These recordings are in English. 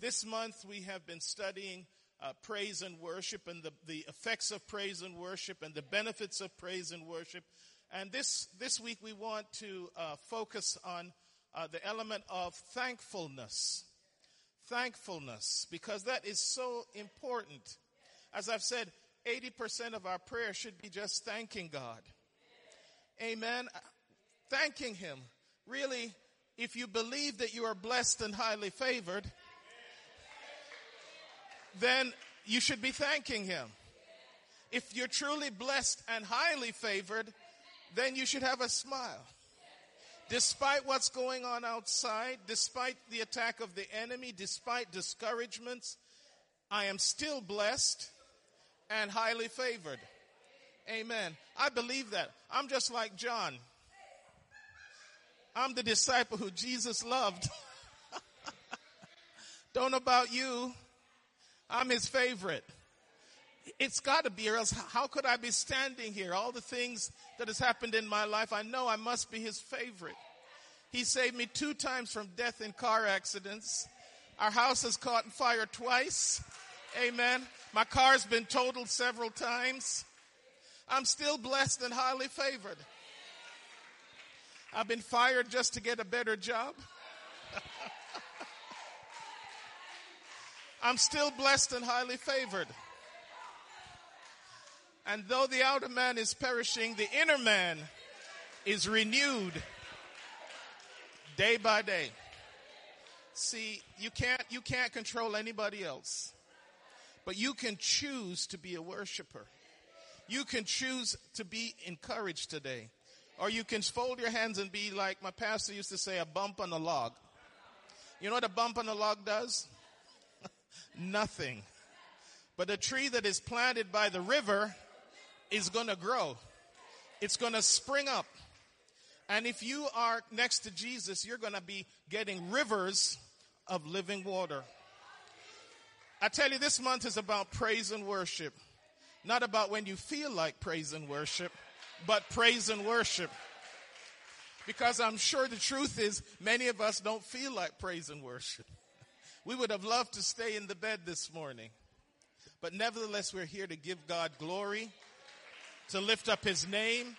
This month we have been studying uh, praise and worship and the, the effects of praise and worship and the benefits of praise and worship. And this, this week we want to uh, focus on uh, the element of thankfulness. Thankfulness, because that is so important. As I've said, 80% of our prayer should be just thanking God. Amen. Thanking Him. Really, if you believe that you are blessed and highly favored, then you should be thanking Him. If you're truly blessed and highly favored, then you should have a smile. Despite what's going on outside, despite the attack of the enemy, despite discouragements, I am still blessed and highly favored. Amen. I believe that. I'm just like John. I'm the disciple who Jesus loved. Don't know about you. I'm his favorite. It's got to be, or else how could I be standing here? All the things that has happened in my life, I know I must be his favorite. He saved me two times from death in car accidents. Our house has caught fire twice. Amen. My car's been totaled several times. I'm still blessed and highly favored. I've been fired just to get a better job. I'm still blessed and highly favored. And though the outer man is perishing, the inner man is renewed day by day. See, you can't, you can't control anybody else, but you can choose to be a worshiper. You can choose to be encouraged today. Or you can fold your hands and be like my pastor used to say, a bump on a log. You know what a bump on a log does? Nothing. But a tree that is planted by the river is going to grow. It's going to spring up. And if you are next to Jesus, you're going to be getting rivers of living water. I tell you, this month is about praise and worship. Not about when you feel like praise and worship, but praise and worship. Because I'm sure the truth is many of us don't feel like praise and worship. We would have loved to stay in the bed this morning. But nevertheless, we're here to give God glory, to lift up his name,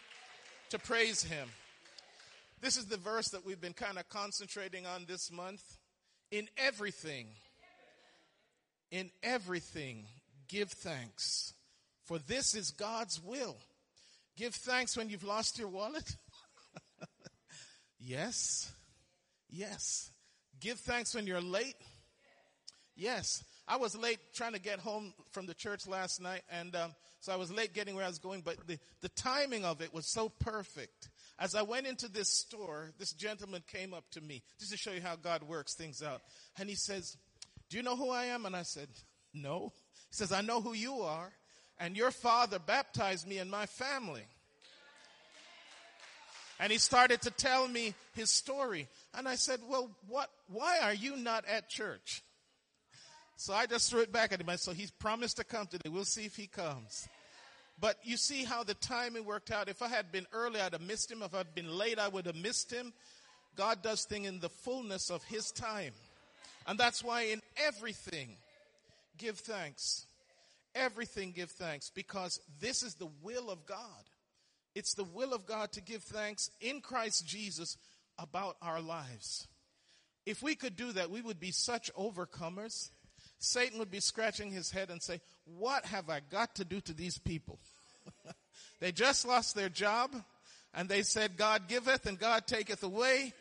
to praise him. This is the verse that we've been kind of concentrating on this month. In everything, in everything, give thanks. For this is God's will. Give thanks when you've lost your wallet. yes. Yes. Give thanks when you're late. Yes. I was late trying to get home from the church last night, and um, so I was late getting where I was going, but the, the timing of it was so perfect. As I went into this store, this gentleman came up to me, just to show you how God works things out. And he says, Do you know who I am? And I said, No. He says, I know who you are. And your father baptized me and my family. And he started to tell me his story. And I said, Well, what, why are you not at church? So I just threw it back at him. So he's promised to come today. We'll see if he comes. But you see how the timing worked out. If I had been early, I'd have missed him. If I'd been late, I would have missed him. God does things in the fullness of his time. And that's why in everything, give thanks. Everything give thanks because this is the will of God. It's the will of God to give thanks in Christ Jesus about our lives. If we could do that, we would be such overcomers. Satan would be scratching his head and say, what have I got to do to these people? they just lost their job and they said, God giveth and God taketh away.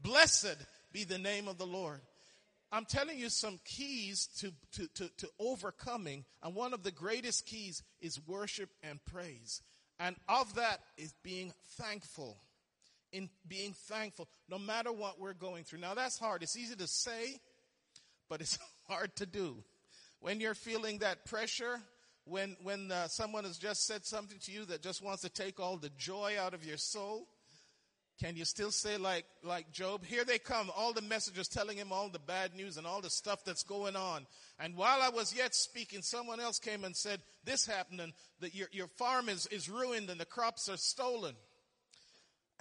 Blessed be the name of the Lord. I'm telling you some keys to, to, to, to, overcoming, and one of the greatest keys is worship and praise. And of that is being thankful. In being thankful, no matter what we're going through. Now that's hard. It's easy to say, but it's hard to do. When you're feeling that pressure, when, when uh, someone has just said something to you that just wants to take all the joy out of your soul, can you still say like, like Job, here they come, all the messages telling him all the bad news and all the stuff that's going on. And while I was yet speaking, someone else came and said, this happened and that your, your farm is, is ruined and the crops are stolen.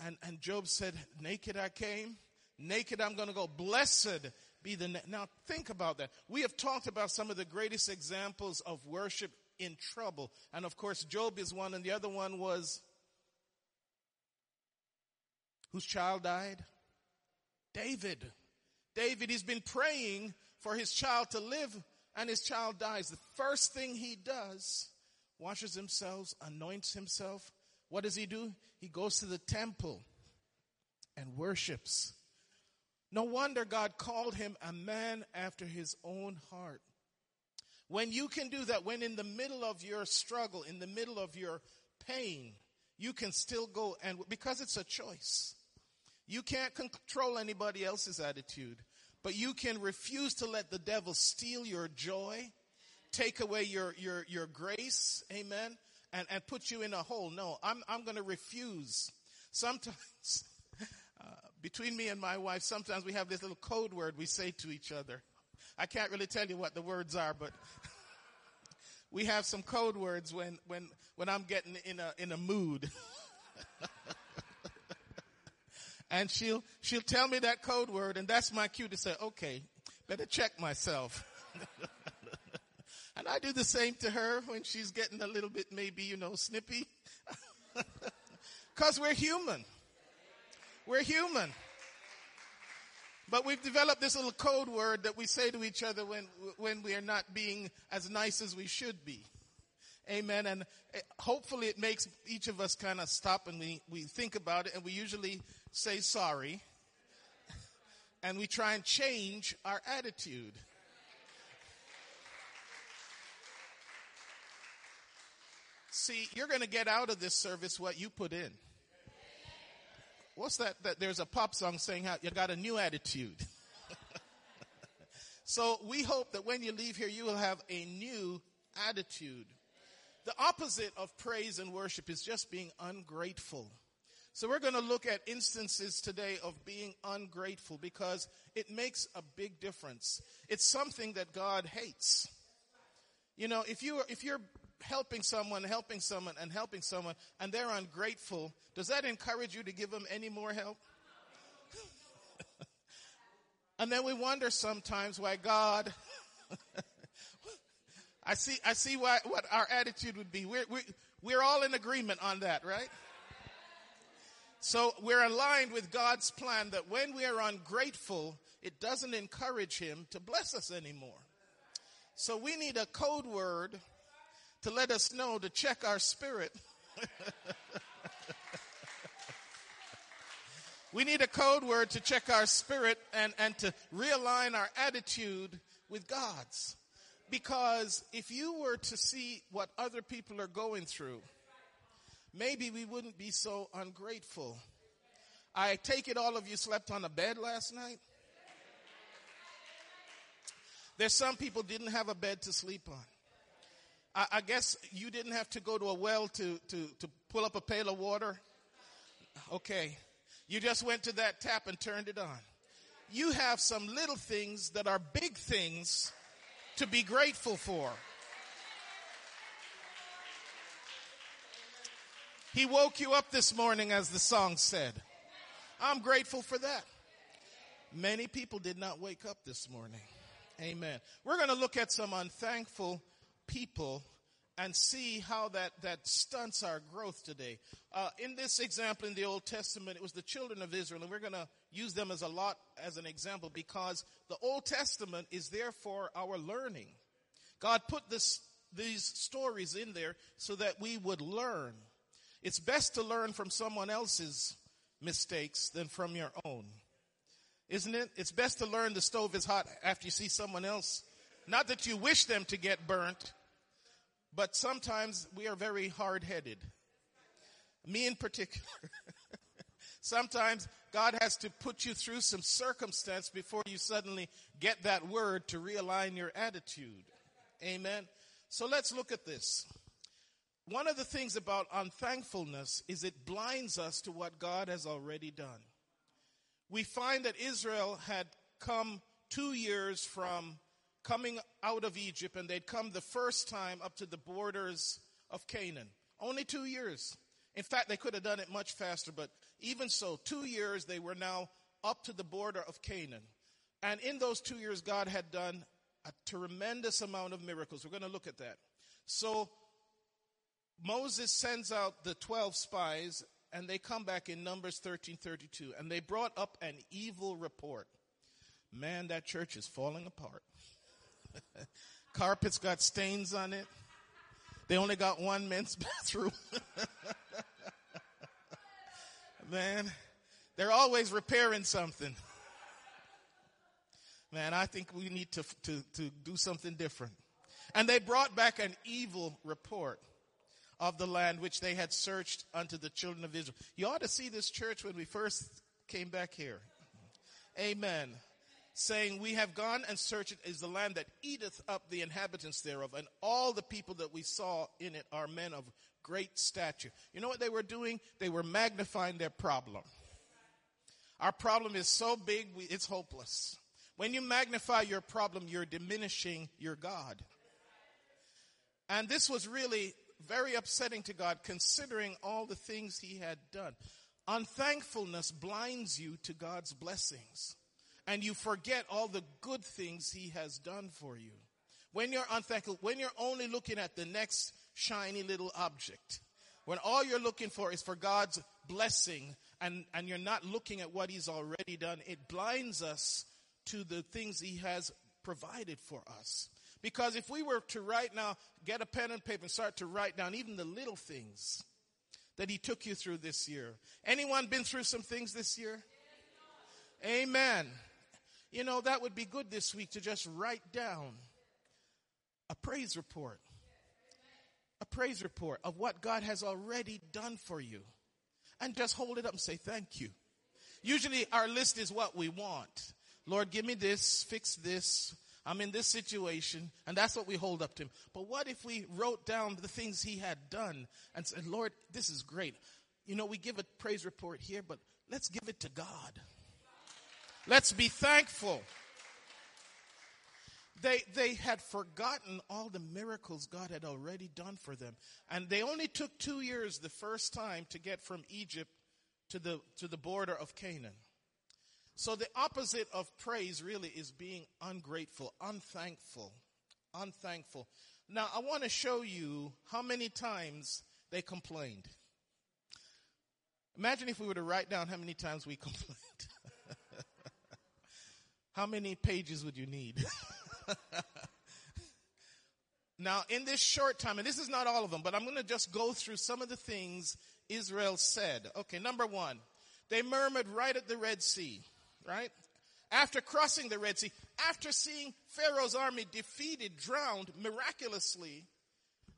And, and Job said, naked I came, naked I'm going to go. Blessed be the next. Now think about that. We have talked about some of the greatest examples of worship in trouble. And of course, Job is one, and the other one was whose child died? David. David, he's been praying for his child to live, and his child dies. The first thing he does, washes himself, anoints himself. What does he do? He goes to the temple and worships. No wonder God called him a man after his own heart. When you can do that, when in the middle of your struggle, in the middle of your pain, you can still go and, because it's a choice. You can't control anybody else's attitude, but you can refuse to let the devil steal your joy, take away your, your, your grace, amen, and, and put you in a hole. No, I'm, I'm gonna refuse. Sometimes, uh, between me and my wife, sometimes we have this little code word we say to each other. I can't really tell you what the words are, but we have some code words when, when, when I'm getting in a, in a mood. and she'll, she'll tell me that code word and that's my cue to say, okay, better check myself. and I do the same to her when she's getting a little bit maybe, you know, snippy. Cause we're human. We're human. But we've developed this little code word that we say to each other when, when we are not being as nice as we should be. Amen. And eh, hopefully it makes each of us kind of stop and we, we think about it and we usually say sorry. And we try and change our attitude. See, you're going to get out of this service what you put in what's that, that there's a pop song saying how you got a new attitude. so we hope that when you leave here, you will have a new attitude. The opposite of praise and worship is just being ungrateful. So we're going to look at instances today of being ungrateful because it makes a big difference. It's something that God hates. You know, if you are, if you're helping someone, helping someone, and helping someone, and they're ungrateful, does that encourage you to give them any more help? and then we wonder sometimes why God. I see. I see why what our attitude would be. We're, we're we're all in agreement on that, right? So we're aligned with God's plan that when we are ungrateful, it doesn't encourage Him to bless us anymore. So we need a code word to let us know to check our spirit. we need a code word to check our spirit and, and to realign our attitude with God's. Because if you were to see what other people are going through, maybe we wouldn't be so ungrateful. I take it all of you slept on a bed last night. There's some people didn't have a bed to sleep on. I, I guess you didn't have to go to a well to, to, to pull up a pail of water. Okay. You just went to that tap and turned it on. You have some little things that are big things to be grateful for. He woke you up this morning as the song said. I'm grateful for that. Many people did not wake up this morning. Amen. We're going to look at some unthankful people and see how that, that stunts our growth today. Uh, in this example in the Old Testament, it was the children of Israel, and we're going to use them as a lot as an example because the Old Testament is there for our learning. God put this, these stories in there so that we would learn. It's best to learn from someone else's mistakes than from your own. Isn't it? It's best to learn the stove is hot after you see someone else. Not that you wish them to get burnt, but sometimes we are very hard headed. Me in particular. sometimes God has to put you through some circumstance before you suddenly get that word to realign your attitude. Amen. So let's look at this. One of the things about unthankfulness is it blinds us to what God has already done. We find that Israel had come two years from coming out of Egypt and they'd come the first time up to the borders of Canaan. Only two years. In fact, they could have done it much faster, but even so, two years they were now up to the border of Canaan. And in those two years, God had done a tremendous amount of miracles. We're going to look at that. So Moses sends out the 12 spies and they come back in Numbers 13:32 and they brought up an evil report. Man, that church is falling apart. Carpets got stains on it. They only got one men's bathroom. Man, they're always repairing something. Man, I think we need to, to, to do something different. And they brought back an evil report of the land which they had searched unto the children of Israel. You ought to see this church when we first came back here. Amen. Saying, We have gone and searched it is the land that eateth up the inhabitants thereof, and all the people that we saw in it are men of great stature. You know what they were doing? They were magnifying their problem. Our problem is so big, it's hopeless. When you magnify your problem, you're diminishing your God. And this was really very upsetting to God considering all the things he had done. Unthankfulness blinds you to God's blessings and you forget all the good things he has done for you. When you're unthankful, when you're only looking at the next shiny little object, when all you're looking for is for God's blessing and, and you're not looking at what he's already done, it blinds us to the things he has provided for us. Because if we were to right now get a pen and paper and start to write down even the little things that he took you through this year. Anyone been through some things this year? Amen. You know, that would be good this week to just write down a praise report. A praise report of what God has already done for you. And just hold it up and say thank you. Usually our list is what we want. Lord, give me this, fix this. I'm in this situation, and that's what we hold up to him. But what if we wrote down the things he had done and said, Lord, this is great. You know, we give a praise report here, but let's give it to God. Let's be thankful. They, they had forgotten all the miracles God had already done for them. And they only took two years the first time to get from Egypt to the, to the border of Canaan. So the opposite of praise really is being ungrateful, unthankful, unthankful. Now I want to show you how many times they complained. Imagine if we were to write down how many times we complained. How many pages would you need? now, in this short time, and this is not all of them, but I'm going to just go through some of the things Israel said. Okay, number one, they murmured right at the Red Sea right? After crossing the Red Sea, after seeing Pharaoh's army defeated, drowned miraculously,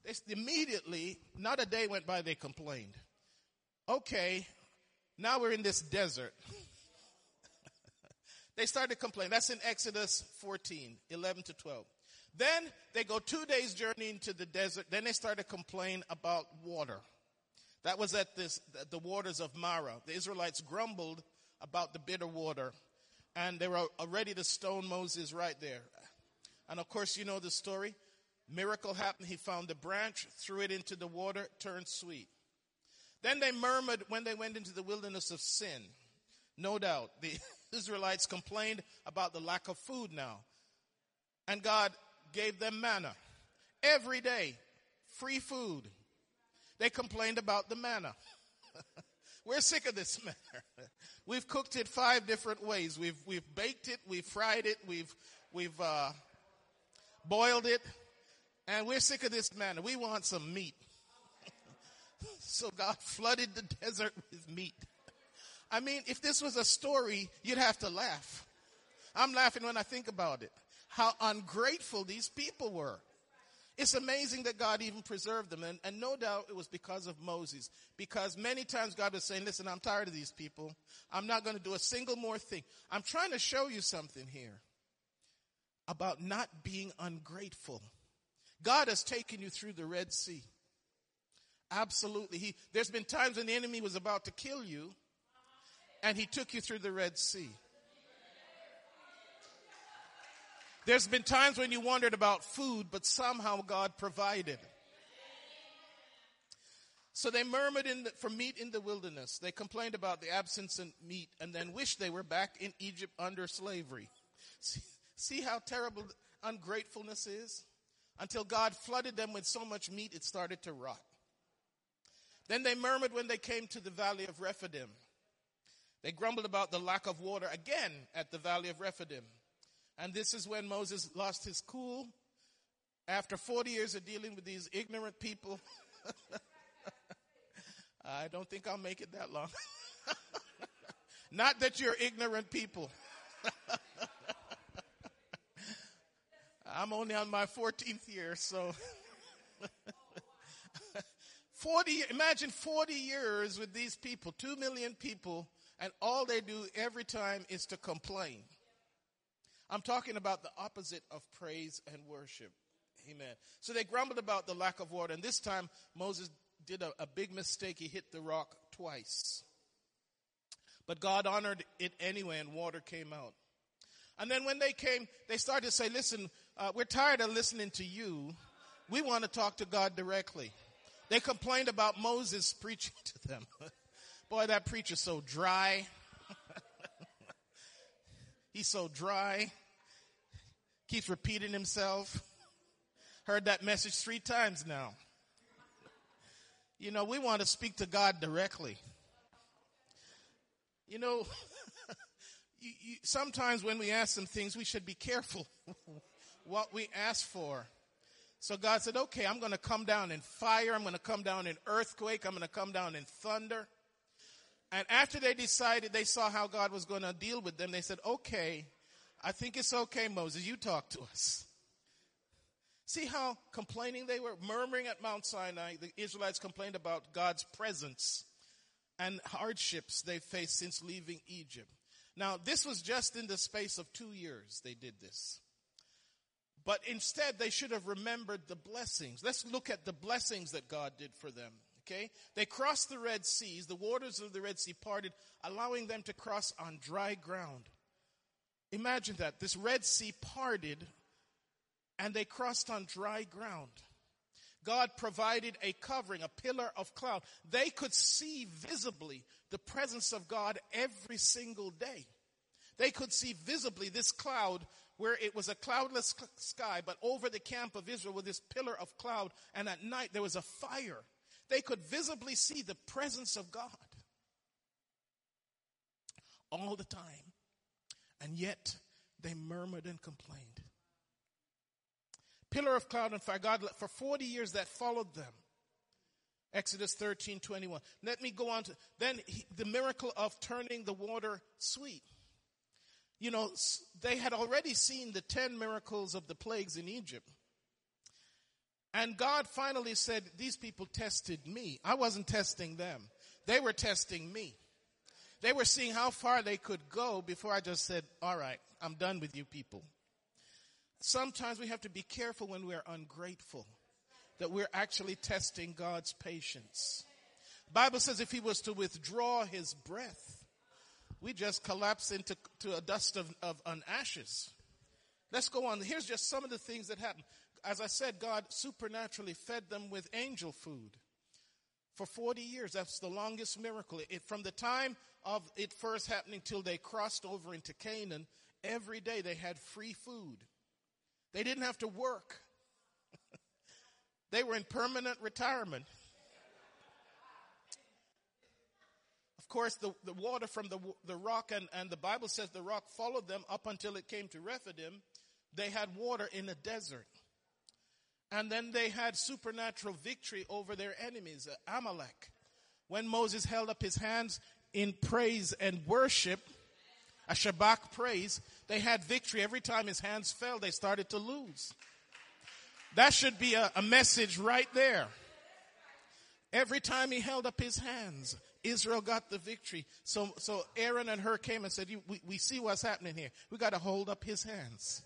they immediately, not a day went by, they complained. Okay, now we're in this desert. They started to complain. That's in Exodus 14, 11 to 12. Then they go two days journey into the desert. Then they start to complain about water. That was at this, the waters of Marah. The Israelites grumbled about the bitter water. And they were ready to stone Moses right there. And of course, you know the story. Miracle happened. He found a branch, threw it into the water, turned sweet. Then they murmured when they went into the wilderness of sin. No doubt. The Israelites complained about the lack of food now. And God gave them manna. Every day, free food. They complained about the manna. We're sick of this manna. We've cooked it five different ways. We've, we've baked it, we've fried it, we've, we've, uh, boiled it, and we're sick of this manna. We want some meat. so God flooded the desert with meat. I mean, if this was a story, you'd have to laugh. I'm laughing when I think about it. How ungrateful these people were. It's amazing that God even preserved them. And, and, no doubt it was because of Moses. Because many times God was saying, listen, I'm tired of these people. I'm not going to do a single more thing. I'm trying to show you something here about not being ungrateful. God has taken you through the Red Sea. Absolutely. He, there's been times when the enemy was about to kill you and he took you through the Red Sea. There's been times when you wondered about food, but somehow God provided. So they murmured the, for meat in the wilderness. They complained about the absence of meat and then wished they were back in Egypt under slavery. See, see how terrible ungratefulness is? Until God flooded them with so much meat it started to rot. Then they murmured when they came to the valley of Rephidim. They grumbled about the lack of water again at the valley of Rephidim. And this is when Moses lost his cool after 40 years of dealing with these ignorant people. I don't think I'll make it that long. Not that you're ignorant people. I'm only on my 14th year, so 40 imagine 40 years with these people, 2 million people, and all they do every time is to complain. I'm talking about the opposite of praise and worship. Amen. So they grumbled about the lack of water, and this time Moses did a, a big mistake. He hit the rock twice. But God honored it anyway, and water came out. And then when they came, they started to say, listen, uh, we're tired of listening to you. We want to talk to God directly. They complained about Moses preaching to them. Boy, that preacher's so dry. He's so dry. Keeps repeating himself. Heard that message three times now. You know, we want to speak to God directly. You know, you, you, sometimes when we ask some things, we should be careful what we ask for. So God said, okay, I'm going to come down in fire. I'm going to come down in earthquake. I'm going to come down in thunder. And after they decided, they saw how God was going to deal with them. They said, okay, I think it's okay, Moses. You talk to us. See how complaining they were, murmuring at Mount Sinai. The Israelites complained about God's presence and hardships they faced since leaving Egypt. Now, this was just in the space of two years they did this. But instead, they should have remembered the blessings. Let's look at the blessings that God did for them. Okay? They crossed the Red Seas. The waters of the Red Sea parted, allowing them to cross on dry ground. Imagine that. This Red Sea parted and they crossed on dry ground. God provided a covering, a pillar of cloud. They could see visibly the presence of God every single day. They could see visibly this cloud where it was a cloudless sky, but over the camp of Israel with this pillar of cloud, and at night there was a fire. They could visibly see the presence of God all the time. And yet they murmured and complained. Pillar of cloud and fire. God, for 40 years that followed them. Exodus 13, 21. Let me go on to, then he, the miracle of turning the water sweet. You know, they had already seen the 10 miracles of the plagues in Egypt. And God finally said, these people tested me. I wasn't testing them. They were testing me. They were seeing how far they could go before I just said, all right, I'm done with you people. Sometimes we have to be careful when we're ungrateful that we're actually testing God's patience. Bible says if he was to withdraw his breath, we just collapse into to a dust of, of ashes. Let's go on. Here's just some of the things that happened. As I said, God supernaturally fed them with angel food for 40 years. That's the longest miracle. It, from the time of it first happening till they crossed over into Canaan, every day they had free food. They didn't have to work. they were in permanent retirement. Of course, the, the water from the, the rock, and, and the Bible says the rock followed them up until it came to Rephidim. They had water in the desert. And then they had supernatural victory over their enemies, uh, Amalek. When Moses held up his hands in praise and worship, a shabach praise, they had victory. Every time his hands fell, they started to lose. That should be a, a message right there. Every time he held up his hands, Israel got the victory. So, so Aaron and Hur came and said, we, we see what's happening here. We got to hold up his hands.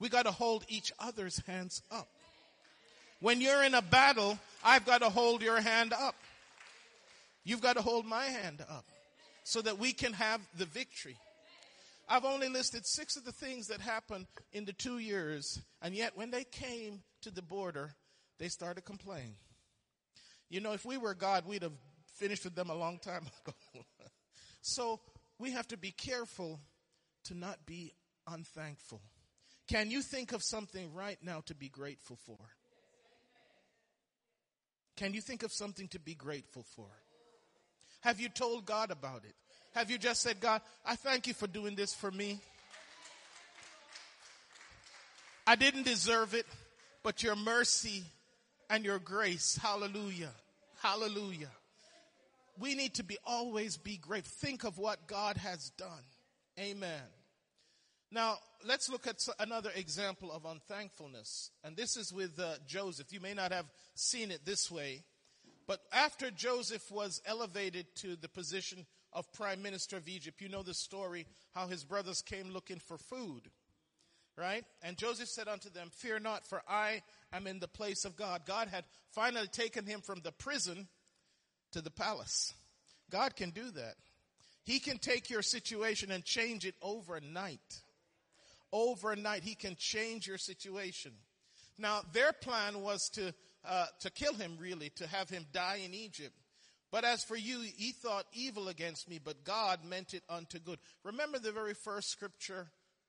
We got to hold each other's hands up. When you're in a battle, I've got to hold your hand up. You've got to hold my hand up so that we can have the victory. I've only listed six of the things that happened in the two years, and yet when they came to the border, they started complaining. You know, if we were God, we'd have finished with them a long time ago. so we have to be careful to not be unthankful? Can you think of something right now to be grateful for? Can you think of something to be grateful for? Have you told God about it? Have you just said, God, I thank you for doing this for me? I didn't deserve it, but your mercy and your grace, hallelujah, hallelujah. We need to be always be grateful. Think of what God has done. Amen. Now, let's look at another example of unthankfulness. And this is with uh, Joseph. You may not have seen it this way, but after Joseph was elevated to the position of prime minister of Egypt, you know the story how his brothers came looking for food. Right? And Joseph said unto them, Fear not, for I am in the place of God. God had finally taken him from the prison to the palace. God can do that. He can take your situation and change it overnight. Overnight, He can change your situation. Now, their plan was to, uh, to kill him, really, to have him die in Egypt. But as for you, he thought evil against me, but God meant it unto good. Remember the very first scripture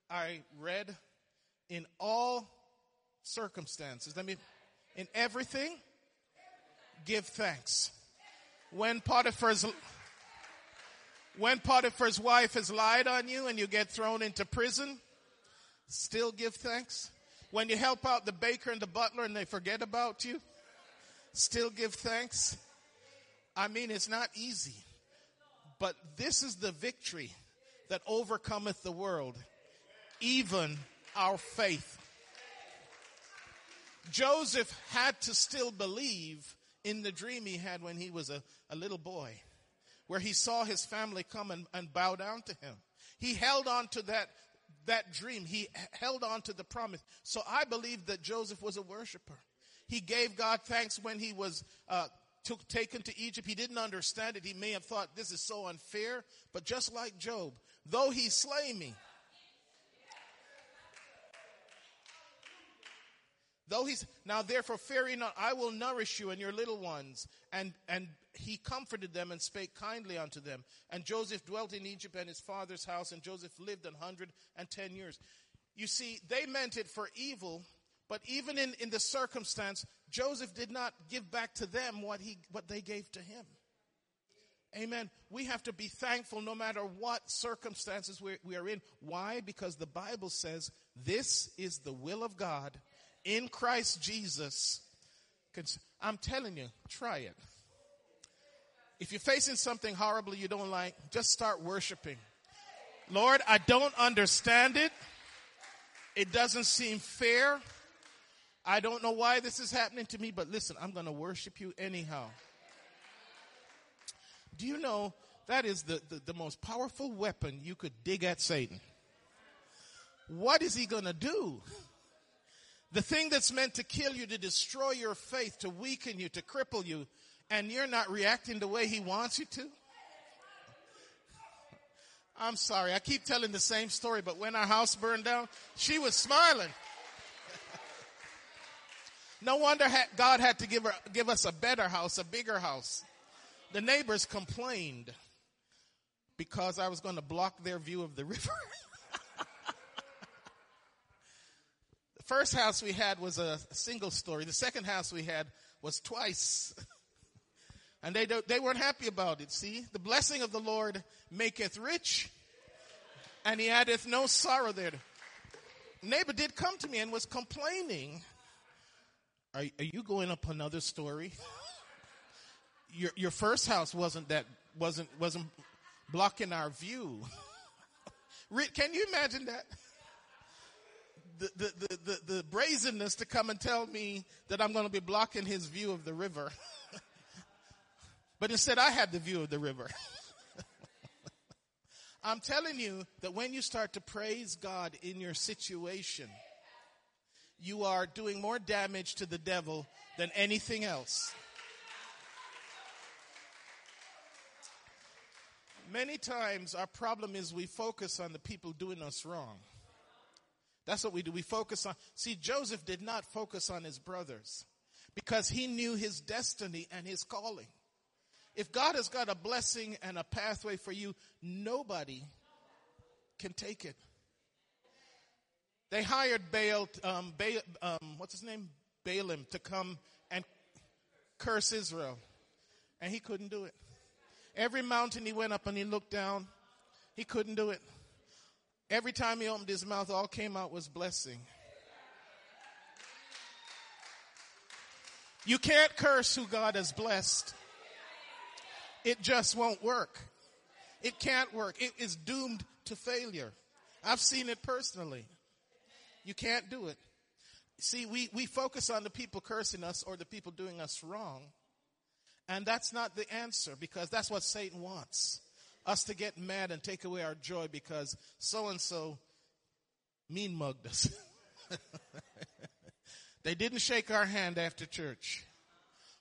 I read? In all circumstances. Let me, in everything, give thanks. When Potiphar's, when Potiphar's wife has lied on you and you get thrown into prison, still give thanks. When you help out the baker and the butler and they forget about you, still give thanks. I mean, it's not easy, but this is the victory that overcometh the world, even our faith. Joseph had to still believe in the dream he had when he was a, a little boy, where he saw his family come and, and bow down to him. He held on to that, that dream. He held on to the promise. So I believe that Joseph was a worshiper. He gave God thanks when he was uh, took, taken to Egypt. He didn't understand it. He may have thought this is so unfair. But just like Job, though he slay me, Though he's now therefore fear not, I will nourish you and your little ones. And and he comforted them and spake kindly unto them. And Joseph dwelt in Egypt and his father's house, and Joseph lived an hundred and ten years. You see, they meant it for evil, but even in, in the circumstance, Joseph did not give back to them what he what they gave to him. Amen. We have to be thankful no matter what circumstances we, we are in. Why? Because the Bible says this is the will of God in Christ Jesus. I'm telling you, try it. If you're facing something horrible you don't like, just start worshiping. Lord, I don't understand it. It doesn't seem fair. I don't know why this is happening to me, but listen, I'm going to worship you anyhow. Do you know that is the, the, the most powerful weapon you could dig at Satan? What is he going to do? The thing that's meant to kill you, to destroy your faith, to weaken you, to cripple you, and you're not reacting the way he wants you to? I'm sorry, I keep telling the same story, but when our house burned down, she was smiling. no wonder God had to give, her, give us a better house, a bigger house. The neighbors complained because I was going to block their view of the river. First house we had was a single story. The second house we had was twice. and they, they weren't happy about it. See, the blessing of the Lord maketh rich and he addeth no sorrow there. Neighbor did come to me and was complaining. Are, are you going up another story? your, your first house wasn't that, wasn't, wasn't blocking our view. Can you imagine that? The, the, the, the, brazenness to come and tell me that I'm going to be blocking his view of the river. but instead, I had the view of the river. I'm telling you that when you start to praise God in your situation, you are doing more damage to the devil than anything else. Many times our problem is we focus on the people doing us wrong. That's what we do. We focus on, see, Joseph did not focus on his brothers because he knew his destiny and his calling. If God has got a blessing and a pathway for you, nobody can take it. They hired Baal, um, Baal um, what's his name? Balaam to come and curse Israel. And he couldn't do it. Every mountain he went up and he looked down, he couldn't do it. Every time he opened his mouth, all came out was blessing. You can't curse who God has blessed. It just won't work. It can't work. It is doomed to failure. I've seen it personally. You can't do it. See, we, we focus on the people cursing us or the people doing us wrong. And that's not the answer because that's what Satan wants. Us to get mad and take away our joy because so and so mean mugged us. they didn't shake our hand after church.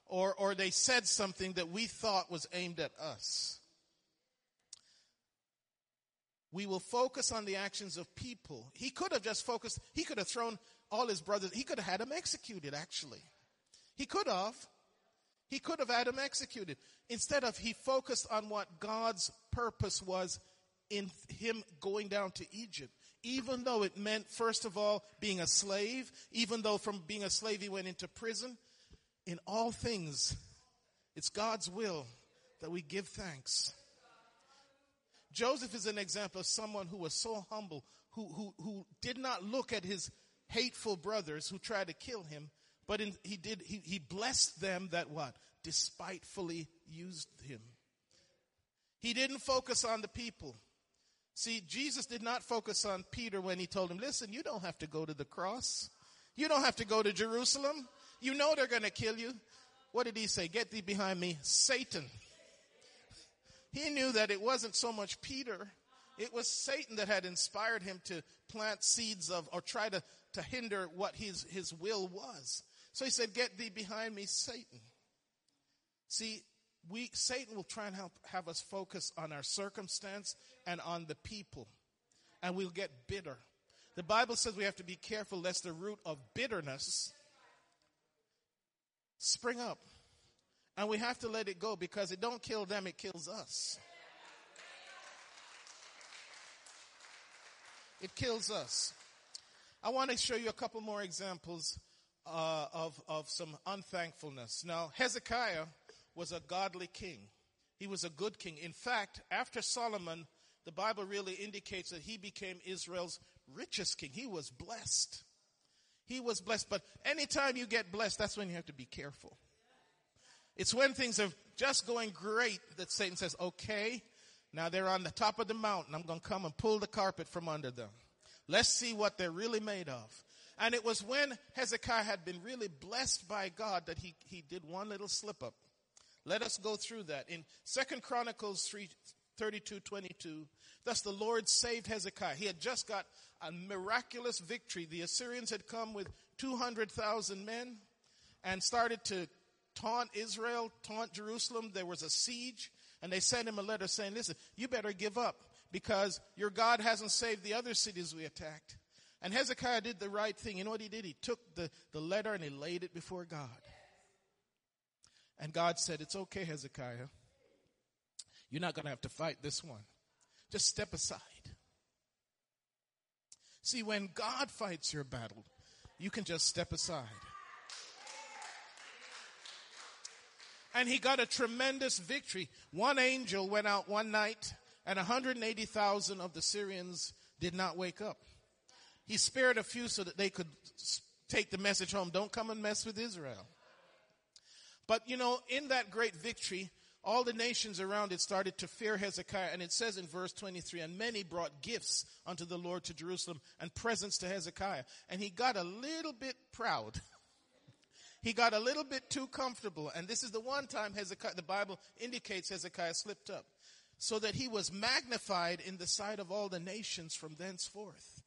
Or, or they said something that we thought was aimed at us. We will focus on the actions of people. He could have just focused, he could have thrown all his brothers, he could have had them executed actually. He could have. He could have had him executed. Instead of, he focused on what God's purpose was in him going down to Egypt. Even though it meant, first of all, being a slave, even though from being a slave he went into prison, in all things, it's God's will that we give thanks. Joseph is an example of someone who was so humble, who, who, who did not look at his hateful brothers who tried to kill him, but in, he did, he, he blessed them that what? Despitefully used him. He didn't focus on the people. See, Jesus did not focus on Peter when he told him, listen, you don't have to go to the cross. You don't have to go to Jerusalem. You know they're going to kill you. What did he say? Get thee behind me, Satan. He knew that it wasn't so much Peter, it was Satan that had inspired him to plant seeds of, or try to, to hinder what his, his will was. So he said, Get thee behind me, Satan. See, we, Satan will try and help, have us focus on our circumstance and on the people. And we'll get bitter. The Bible says we have to be careful lest the root of bitterness spring up. And we have to let it go because it don't kill them, it kills us. It kills us. I want to show you a couple more examples uh, of, of some unthankfulness. Now, Hezekiah was a godly king. He was a good king. In fact, after Solomon, the Bible really indicates that he became Israel's richest king. He was blessed. He was blessed. But anytime you get blessed, that's when you have to be careful. It's when things are just going great that Satan says, okay, now they're on the top of the mountain. I'm going to come and pull the carpet from under them. Let's see what they're really made of. And it was when Hezekiah had been really blessed by God that he, he did one little slip up. Let us go through that. In Second Chronicles 3, 32, 22, thus the Lord saved Hezekiah. He had just got a miraculous victory. The Assyrians had come with 200,000 men and started to taunt Israel, taunt Jerusalem. There was a siege, and they sent him a letter saying, listen, you better give up because your God hasn't saved the other cities we attacked. And Hezekiah did the right thing. You know what he did? He took the, the letter and he laid it before God. And God said, It's okay, Hezekiah. You're not going to have to fight this one. Just step aside. See, when God fights your battle, you can just step aside. and he got a tremendous victory. One angel went out one night and 180,000 of the Syrians did not wake up. He spared a few so that they could take the message home. Don't come and mess with Israel. But you know, in that great victory, all the nations around it started to fear Hezekiah. And it says in verse 23, and many brought gifts unto the Lord to Jerusalem and presents to Hezekiah. And he got a little bit proud. he got a little bit too comfortable. And this is the one time Hezekiah, the Bible indicates Hezekiah slipped up. So that he was magnified in the sight of all the nations from thenceforth.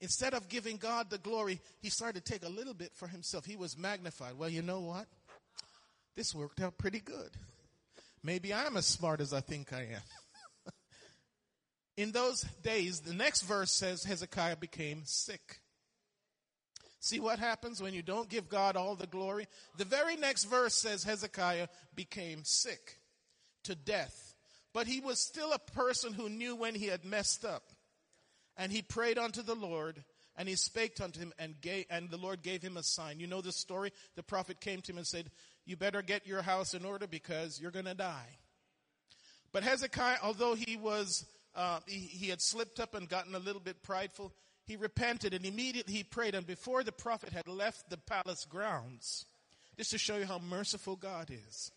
Instead of giving God the glory, he started to take a little bit for himself. He was magnified. Well, you know what? This worked out pretty good. Maybe I'm as smart as I think I am. in those days, the next verse says Hezekiah became sick. See what happens when you don't give God all the glory? The very next verse says Hezekiah became sick to death. But he was still a person who knew when he had messed up. And he prayed unto the Lord And he spake unto him and gave, and the Lord gave him a sign. You know the story? The prophet came to him and said, you better get your house in order because you're gonna die. But Hezekiah, although he was, uh, he, he had slipped up and gotten a little bit prideful, he repented and immediately he prayed. And before the prophet had left the palace grounds, just to show you how merciful God is,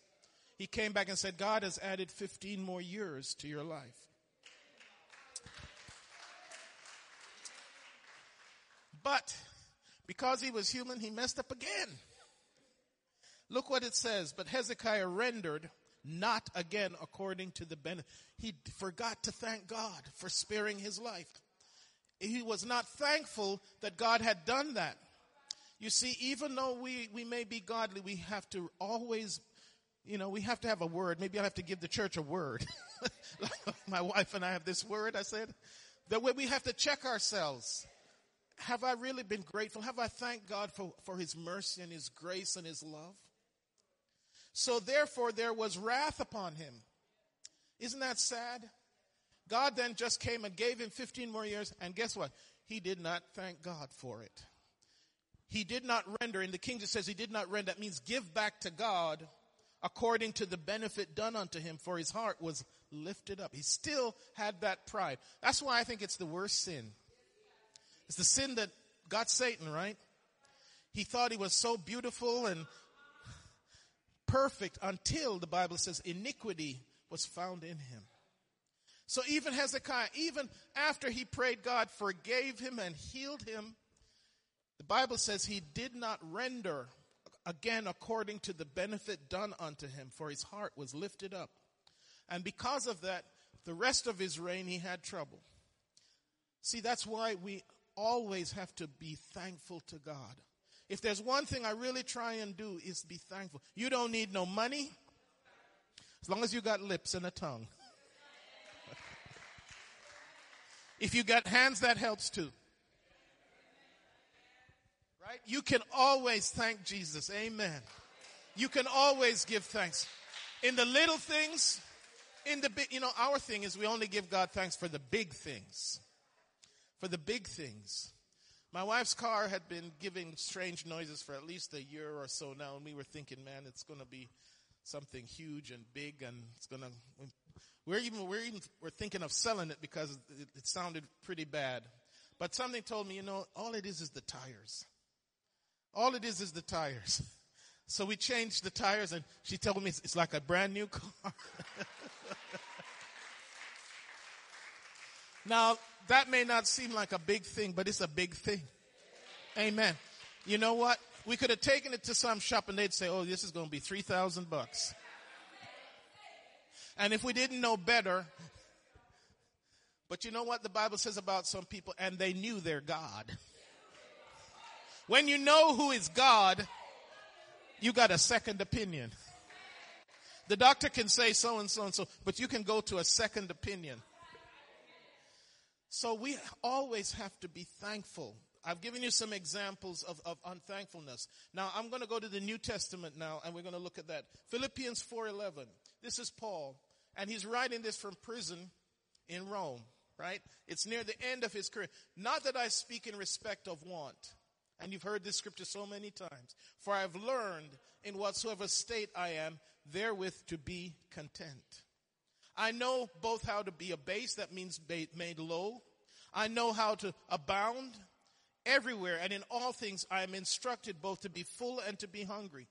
he came back and said, God has added 15 more years to your life. But because he was human, he messed up again. Look what it says. But Hezekiah rendered not again according to the benefit. He forgot to thank God for sparing his life. He was not thankful that God had done that. You see, even though we, we may be godly, we have to always, you know, we have to have a word. Maybe I have to give the church a word. like my wife and I have this word, I said, that way we have to check ourselves. Have I really been grateful? Have I thanked God for, for His mercy and His grace and His love? So therefore there was wrath upon him. Isn't that sad? God then just came and gave him 15 more years, and guess what? He did not thank God for it. He did not render, and the King just says he did not render, that means give back to God according to the benefit done unto him, for his heart was lifted up. He still had that pride. That's why I think it's the worst sin. It's the sin that got Satan, right? He thought he was so beautiful and perfect until the Bible says iniquity was found in him. So even Hezekiah, even after he prayed, God forgave him and healed him. The Bible says he did not render again according to the benefit done unto him, for his heart was lifted up. And because of that, the rest of his reign he had trouble. See, that's why we always have to be thankful to God. If there's one thing I really try and do is be thankful. You don't need no money. As long as you got lips and a tongue. if you got hands, that helps too. Right? You can always thank Jesus. Amen. You can always give thanks. In the little things, in the big, you know, our thing is we only give God thanks for the big things. For the big things. My wife's car had been giving strange noises for at least a year or so now, and we were thinking, man, it's going to be something huge and big, and it's going to. We're even we're even we're thinking of selling it because it, it sounded pretty bad. But something told me, you know, all it is is the tires. All it is is the tires. So we changed the tires, and she told me it's, it's like a brand new car. now, that may not seem like a big thing, but it's a big thing. Amen. You know what? We could have taken it to some shop and they'd say, oh, this is going to be 3,000 bucks. And if we didn't know better, but you know what the Bible says about some people? And they knew their God. When you know who is God, you got a second opinion. The doctor can say so and so and so, but you can go to a second opinion. So we always have to be thankful. I've given you some examples of, of unthankfulness. Now I'm going to go to the New Testament now and we're going to look at that. Philippians 4:11. This is Paul and he's writing this from prison in Rome, right? It's near the end of his career. Not that I speak in respect of want. And you've heard this scripture so many times. For I have learned in whatsoever state I am, therewith to be content. I know both how to be abased, that means made low. I know how to abound everywhere and in all things I am instructed both to be full and to be hungry,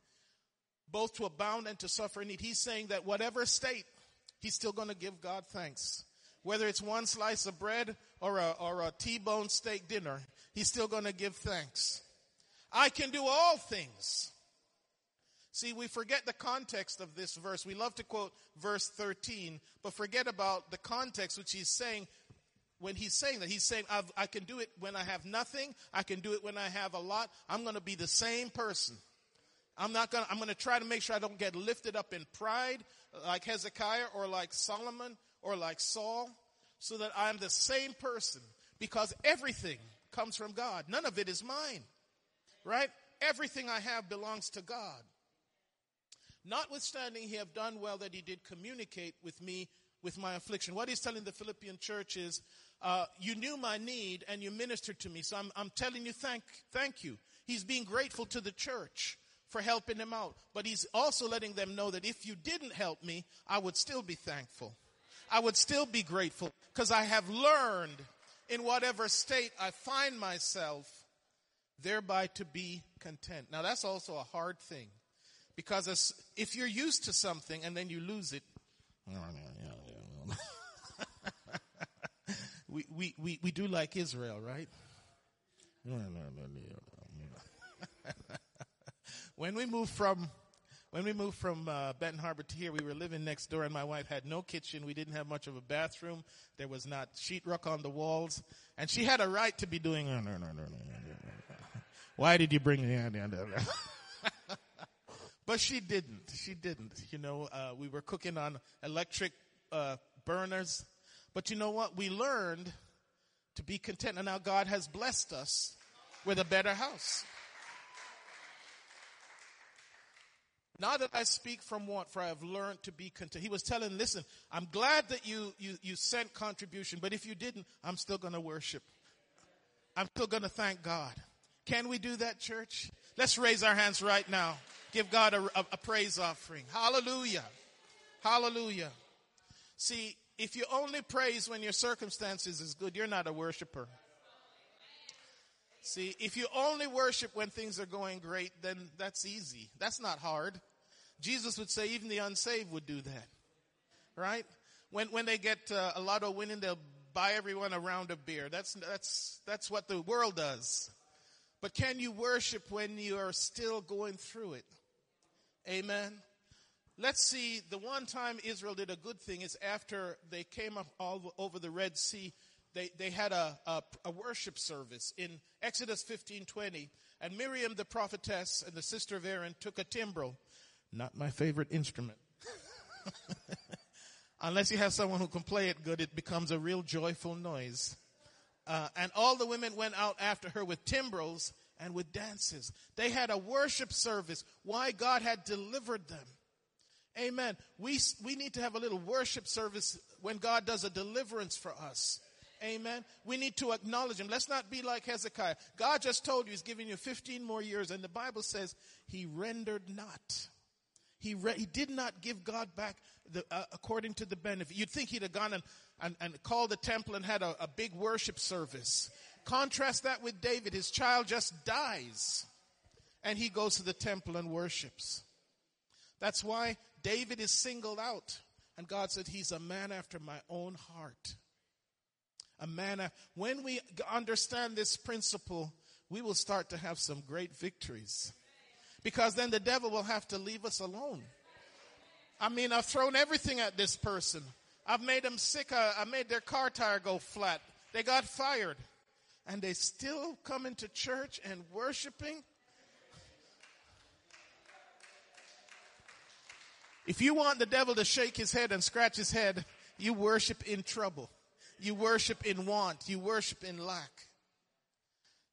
both to abound and to suffer need. He's saying that whatever state, he's still going to give God thanks. Whether it's one slice of bread or a, or a T-bone steak dinner, he's still going to give thanks. I can do all things See, we forget the context of this verse. We love to quote verse 13, but forget about the context which he's saying when he's saying that. He's saying, i can do it when I have nothing. I can do it when I have a lot. I'm going to be the same person. I'm not going to, I'm going to try to make sure I don't get lifted up in pride like Hezekiah or like Solomon or like Saul so that I'm the same person because everything comes from God. None of it is mine. Right? Everything I have belongs to God. Notwithstanding, he have done well that he did communicate with me with my affliction. What he's telling the Philippian church is, uh, you knew my need and you ministered to me. So I'm, I'm telling you, thank, thank you. He's being grateful to the church for helping him out. But he's also letting them know that if you didn't help me, I would still be thankful. I would still be grateful because I have learned in whatever state I find myself, thereby to be content. Now that's also a hard thing because if you're used to something and then you lose it, we, we, we, we do like Israel, right? when we moved from when we moved from uh, Benton Harbor to here, we were living next door, and my wife had no kitchen. We didn't have much of a bathroom. There was not sheetrock on the walls, and she had a right to be doing. Why did you bring me? but she didn't. She didn't. You know, uh, we were cooking on electric uh, burners, but you know what? We learned to be content, and now God has blessed us with a better house. Now that I speak from want, for I have learned to be content. He was telling, listen, I'm glad that you, you, you sent contribution, but if you didn't, I'm still going to worship. I'm still going to thank God. Can we do that, church? Let's raise our hands right now. Give God a, a, a praise offering. Hallelujah. Hallelujah. See, if you only praise when your circumstances is good, you're not a worshiper. See, if you only worship when things are going great, then that's easy. That's not hard. Jesus would say even the unsaved would do that. Right? When, when they get uh, a of winning, they'll buy everyone a round of beer. That's, that's, that's what the world does. But can you worship when you are still going through it? Amen. Let's see, the one time Israel did a good thing is after they came up all over the Red Sea, they, they had a, a, a worship service in Exodus 15:20, and Miriam the prophetess and the sister of Aaron took a timbrel, not my favorite instrument. Unless you have someone who can play it good, it becomes a real joyful noise. Uh, and all the women went out after her with timbrels and with dances. They had a worship service. Why God had delivered them. Amen. We, we need to have a little worship service when God does a deliverance for us. Amen. We need to acknowledge him. Let's not be like Hezekiah. God just told you he's giving you 15 more years and the Bible says he rendered not. He, re- he did not give God back the, uh, according to the benefit. You'd think he'd have gone and, and, and called the temple and had a, a big worship service. Contrast that with David. His child just dies and he goes to the temple and worships. That's why David is singled out. And God said, He's a man after my own heart a manner. When we understand this principle, we will start to have some great victories. Because then the devil will have to leave us alone. I mean, I've thrown everything at this person. I've made them sick. I made their car tire go flat. They got fired. And they still come into church and worshiping. If you want the devil to shake his head and scratch his head, you worship in trouble. You worship in want. You worship in lack.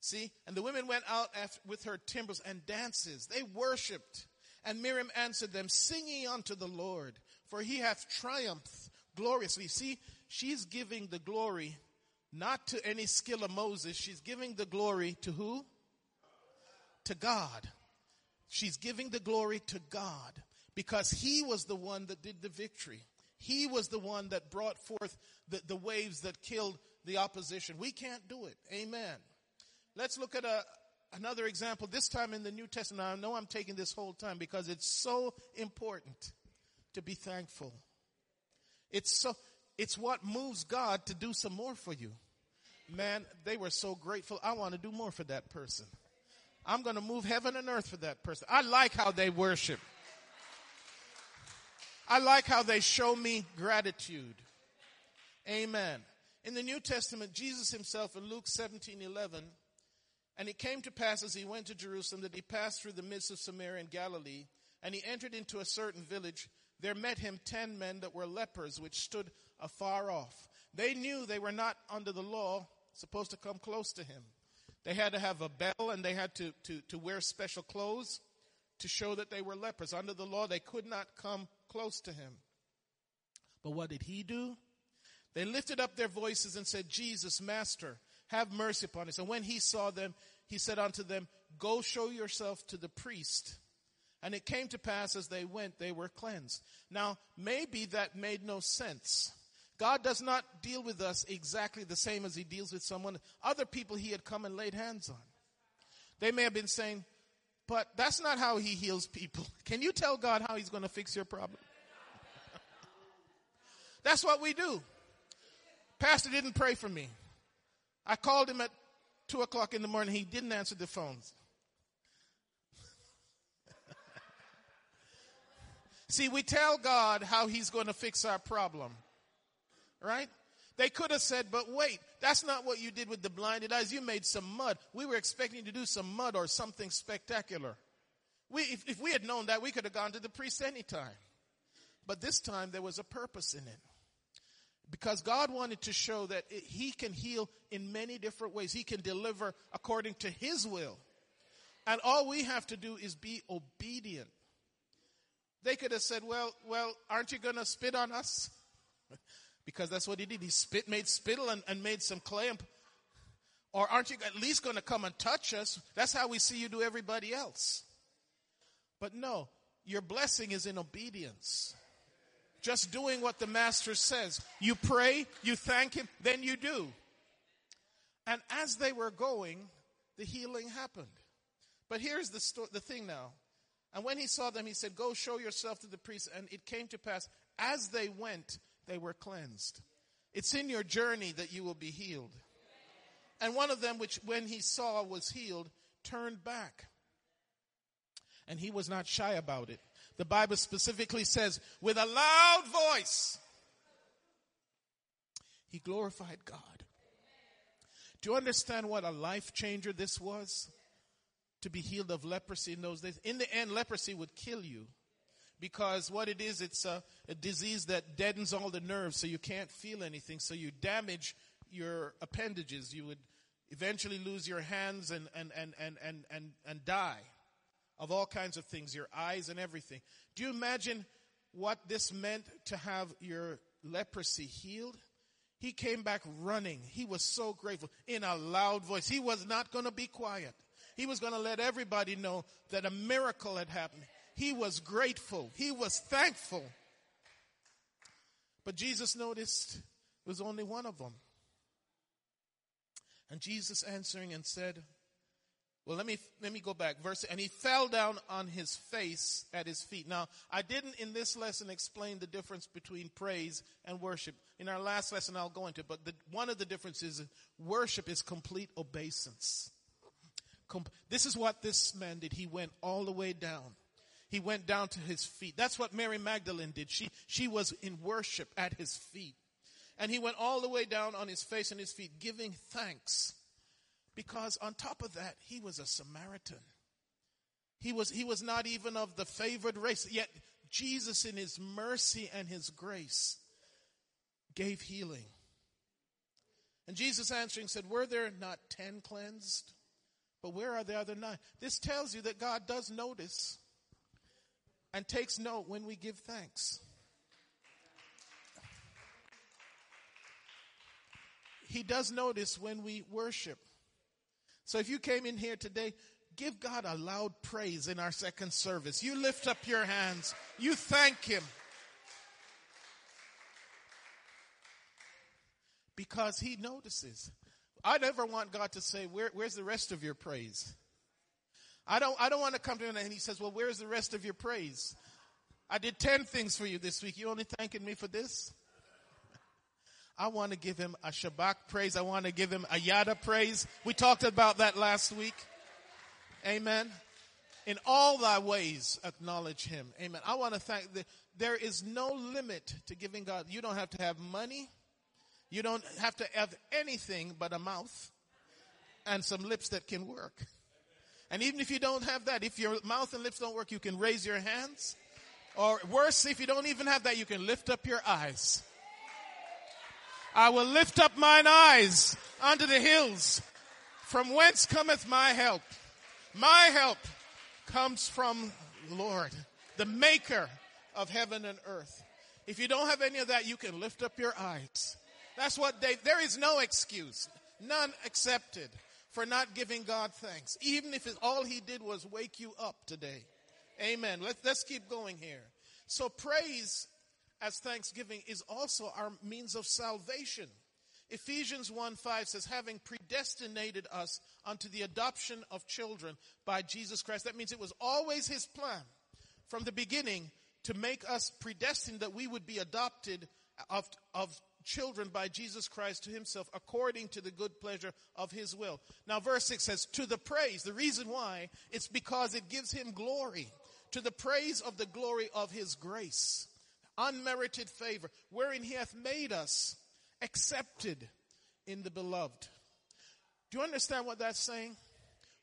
See? And the women went out after, with her timbrels and dances. They worshiped. And Miriam answered them, singing unto the Lord, for he hath triumphed gloriously. See, she's giving the glory not to any skill of Moses. She's giving the glory to who? To God. She's giving the glory to God because he was the one that did the victory. He was the one that brought forth the, the waves that killed the opposition. We can't do it. Amen. Let's look at a, another example, this time in the New Testament. I know I'm taking this whole time because it's so important to be thankful. It's so, it's what moves God to do some more for you. Man, they were so grateful. I want to do more for that person. I'm going to move heaven and earth for that person. I like how they worship. I like how they show me gratitude. Amen. In the New Testament, Jesus himself in Luke 17 11, and it came to pass as he went to Jerusalem that he passed through the midst of Samaria and Galilee, and he entered into a certain village. There met him ten men that were lepers, which stood afar off. They knew they were not under the law supposed to come close to him. They had to have a bell and they had to, to, to wear special clothes to show that they were lepers. Under the law, they could not come close to him. But what did he do? They lifted up their voices and said, Jesus, Master, have mercy upon us. And when he saw them, he said unto them, Go show yourself to the priest. And it came to pass as they went, they were cleansed. Now, maybe that made no sense. God does not deal with us exactly the same as he deals with someone, other people he had come and laid hands on. They may have been saying, but that's not how he heals people. Can you tell God how he's going to fix your problem? that's what we do. Pastor didn't pray for me. I called him at two o'clock in the morning. He didn't answer the phones. See, we tell God how he's going to fix our problem. Right? They could have said, but wait, that's not what you did with the blinded eyes. You made some mud. We were expecting to do some mud or something spectacular. We, if, if we had known that, we could have gone to the priest anytime. But this time there was a purpose in it. Because God wanted to show that it, He can heal in many different ways. He can deliver according to His will. And all we have to do is be obedient. They could have said, well, well, aren't you going to spit on us? Because that's what he did. He spit, made spittle and, and made some clay. Or aren't you at least going to come and touch us? That's how we see you do everybody else. But no, your blessing is in obedience. Just doing what the master says. You pray, you thank him, then you do. And as they were going, the healing happened. But here's the, sto- the thing now. And when he saw them, he said, Go show yourself to the priest. And it came to pass, as they went, they were cleansed. It's in your journey that you will be healed. And one of them, which when he saw was healed, turned back. And he was not shy about it. The Bible specifically says, with a loud voice, he glorified God. Do you understand what a life changer this was? To be healed of leprosy in those days. In the end, leprosy would kill you because what it is, it's a, a, disease that deadens all the nerves so you can't feel anything. So you damage your appendages. You would eventually lose your hands and, and, and, and, and, and, and die of all kinds of things, your eyes and everything. Do you imagine what this meant to have your leprosy healed? He came back running. He was so grateful in a loud voice. He was not going to be quiet. He was going to let everybody know that a miracle had happened. He was grateful. He was thankful. But Jesus noticed it was only one of them. And Jesus answering and said, well, let me, let me go back. Verse, and he fell down on his face at his feet. Now, I didn't in this lesson explain the difference between praise and worship. In our last lesson, I'll go into it, but the, one of the differences is worship is complete obeisance. Com- this is what this man did. He went all the way down. He went down to his feet. That's what Mary Magdalene did. She, she was in worship at his feet. And he went all the way down on his face and his feet, giving thanks because on top of that, he was a Samaritan. He was, he was not even of the favored race. Yet Jesus, in his mercy and his grace, gave healing. And Jesus answering said, Were there not ten cleansed? But where are the other nine? This tells you that God does notice and takes note when we give thanks. He does notice when we worship. So if you came in here today, give God a loud praise in our second service. You lift up your hands. You thank Him. Because He notices. I never want God to say, Where, where's the rest of your praise? I don't, I don't want to come to him and he says, well, where's the rest of your praise? I did 10 things for you this week. You only thanking me for this? I want to give him a Shabach praise. I want to give him a Yada praise. We talked about that last week. Amen. In all thy ways, acknowledge him. Amen. I want to thank the, there is no limit to giving God. You don't have to have money. You don't have to have anything but a mouth and some lips that can work. And even if you don't have that, if your mouth and lips don't work, you can raise your hands. Or worse, if you don't even have that, you can lift up your eyes. I will lift up mine eyes unto the hills. From whence cometh my help? My help comes from the Lord, the maker of heaven and earth. If you don't have any of that, you can lift up your eyes That's what they, there is no excuse, none accepted for not giving God thanks. Even if all he did was wake you up today. Amen. Let's, let's keep going here. So praise as thanksgiving is also our means of salvation. Ephesians 1 5 says, having predestinated us unto the adoption of children by Jesus Christ. That means it was always his plan from the beginning to make us predestined that we would be adopted of, of children by Jesus Christ to himself according to the good pleasure of his will. Now verse 6 says, to the praise. The reason why, it's because it gives him glory. To the praise of the glory of his grace. Unmerited favor, wherein he hath made us accepted in the beloved. Do you understand what that's saying?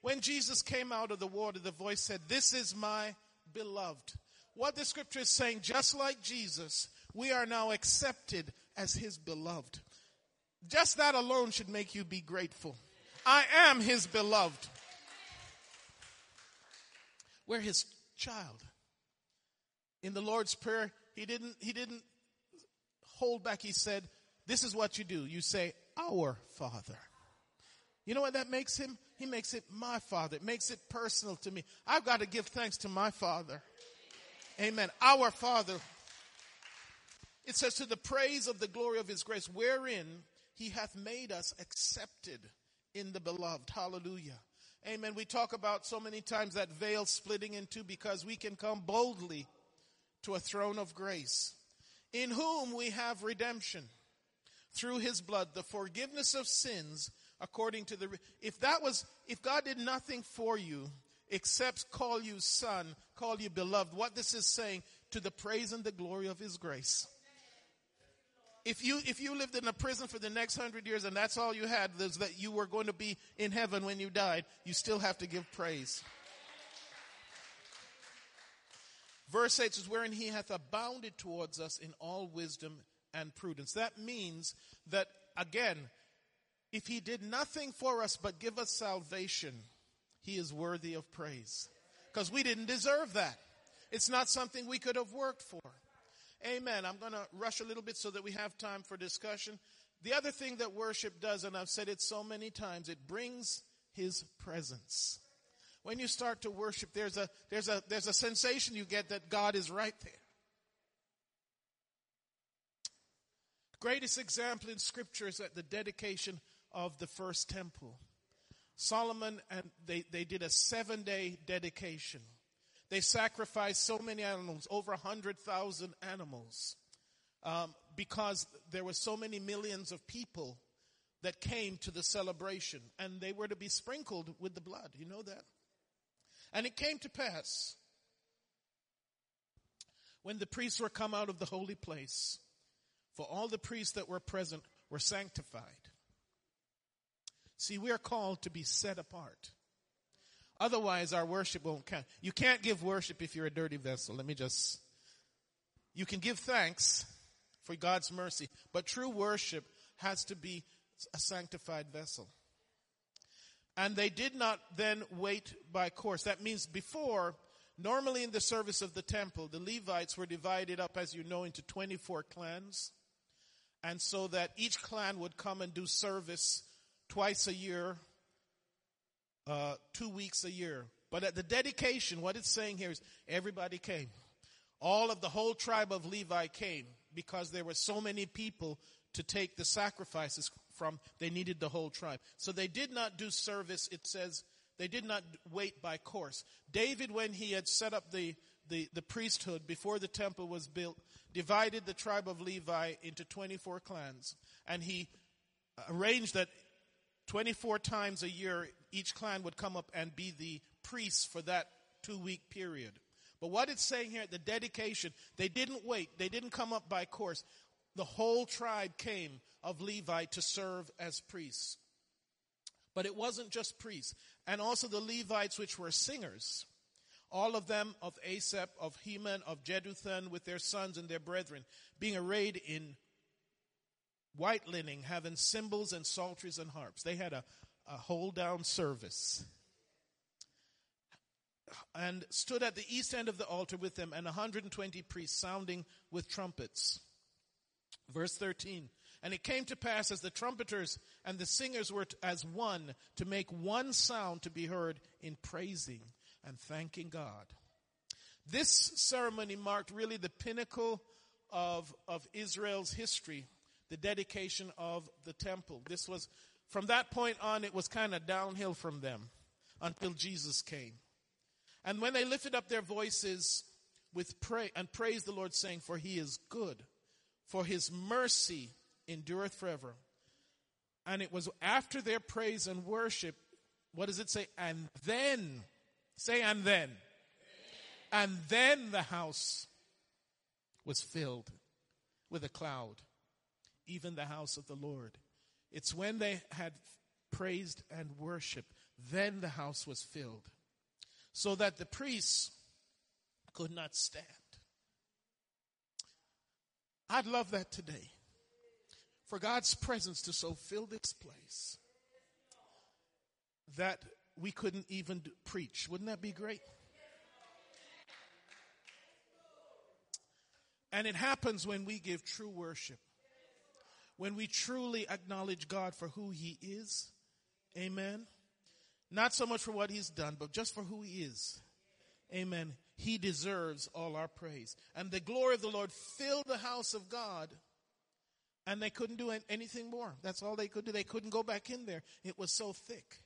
When Jesus came out of the water, the voice said, this is my beloved. What the scripture is saying, just like Jesus, we are now accepted as his beloved. Just that alone should make you be grateful. I am his beloved. We're his child. In the Lord's Prayer, he didn't, he didn't hold back. He said, this is what you do. You say, our Father. You know what that makes him? He makes it my Father. It makes it personal to me. I've got to give thanks to my Father. Amen. Our Father. It says to the praise of the glory of his grace, wherein he hath made us accepted in the beloved. Hallelujah. Amen. We talk about so many times that veil splitting in two because we can come boldly to a throne of grace in whom we have redemption through his blood, the forgiveness of sins according to the, if that was, if God did nothing for you except call you son, call you beloved, what this is saying to the praise and the glory of his grace. If you, if you lived in a prison for the next hundred years and that's all you had, is that you were going to be in heaven when you died, you still have to give praise. Verse 8 says, wherein he hath abounded towards us in all wisdom and prudence. That means that, again, if he did nothing for us but give us salvation, he is worthy of praise. Because we didn't deserve that. It's not something we could have worked for. Amen. I'm going to rush a little bit so that we have time for discussion. The other thing that worship does, and I've said it so many times, it brings his presence. When you start to worship, there's a, there's a, there's a sensation you get that God is right there. Greatest example in scripture is at the dedication of the first temple. Solomon and they, they did a seven day dedication. They sacrificed so many animals, over a hundred thousand animals, um, because there were so many millions of people that came to the celebration and they were to be sprinkled with the blood. You know that? And it came to pass when the priests were come out of the holy place for all the priests that were present were sanctified. See, we are called to be set apart. Otherwise, our worship won't count. You can't give worship if you're a dirty vessel. Let me just, you can give thanks for God's mercy, but true worship has to be a sanctified vessel. And they did not then wait by course. That means before, normally in the service of the temple, the Levites were divided up, as you know, into 24 clans and so that each clan would come and do service twice a year, uh, two weeks a year. But at the dedication, what it's saying here is everybody came. All of the whole tribe of Levi came because there were so many people to take the sacrifices from. They needed the whole tribe. So they did not do service, it says, they did not wait by course. David, when he had set up the, the, the priesthood before the temple was built, divided the tribe of Levi into 24 clans. And he arranged that 24 times a year, each clan would come up and be the priests for that two week period. But what it's saying here at the dedication, they didn't wait. They didn't come up by course. The whole tribe came of Levi to serve as priests. But it wasn't just priests. And also the Levites, which were singers all of them of Asaph, of Heman, of Jeduthun, with their sons and their brethren, being arrayed in white linen, having cymbals and psalteries and harps. They had a, a hold down service. And stood at the east end of the altar with them, and 120 priests sounding with trumpets. Verse 13. And it came to pass as the trumpeters and the singers were as one to make one sound to be heard in praising and thanking God. This ceremony marked really the pinnacle of, of Israel's history, the dedication of the temple. This was, from that point on, it was kind of downhill from them until Jesus came. And when they lifted up their voices with pray and praised the Lord saying, for he is good, for his mercy endureth forever. And it was after their praise and worship, what does it say? And then, say and then. And then the house was filled with a cloud, even the house of the Lord. It's when they had praised and worshiped, then the house was filled, so that the priests could not stand. I'd love that today. For God's presence to so fill this place that we couldn't even preach. Wouldn't that be great? And it happens when we give true worship. When we truly acknowledge God for who He is. Amen. Not so much for what He's done, but just for who He is. Amen. He deserves all our praise. And the glory of the Lord filled the house of God. And they couldn't do anything more. That's all they could do. They couldn't go back in there. It was so thick.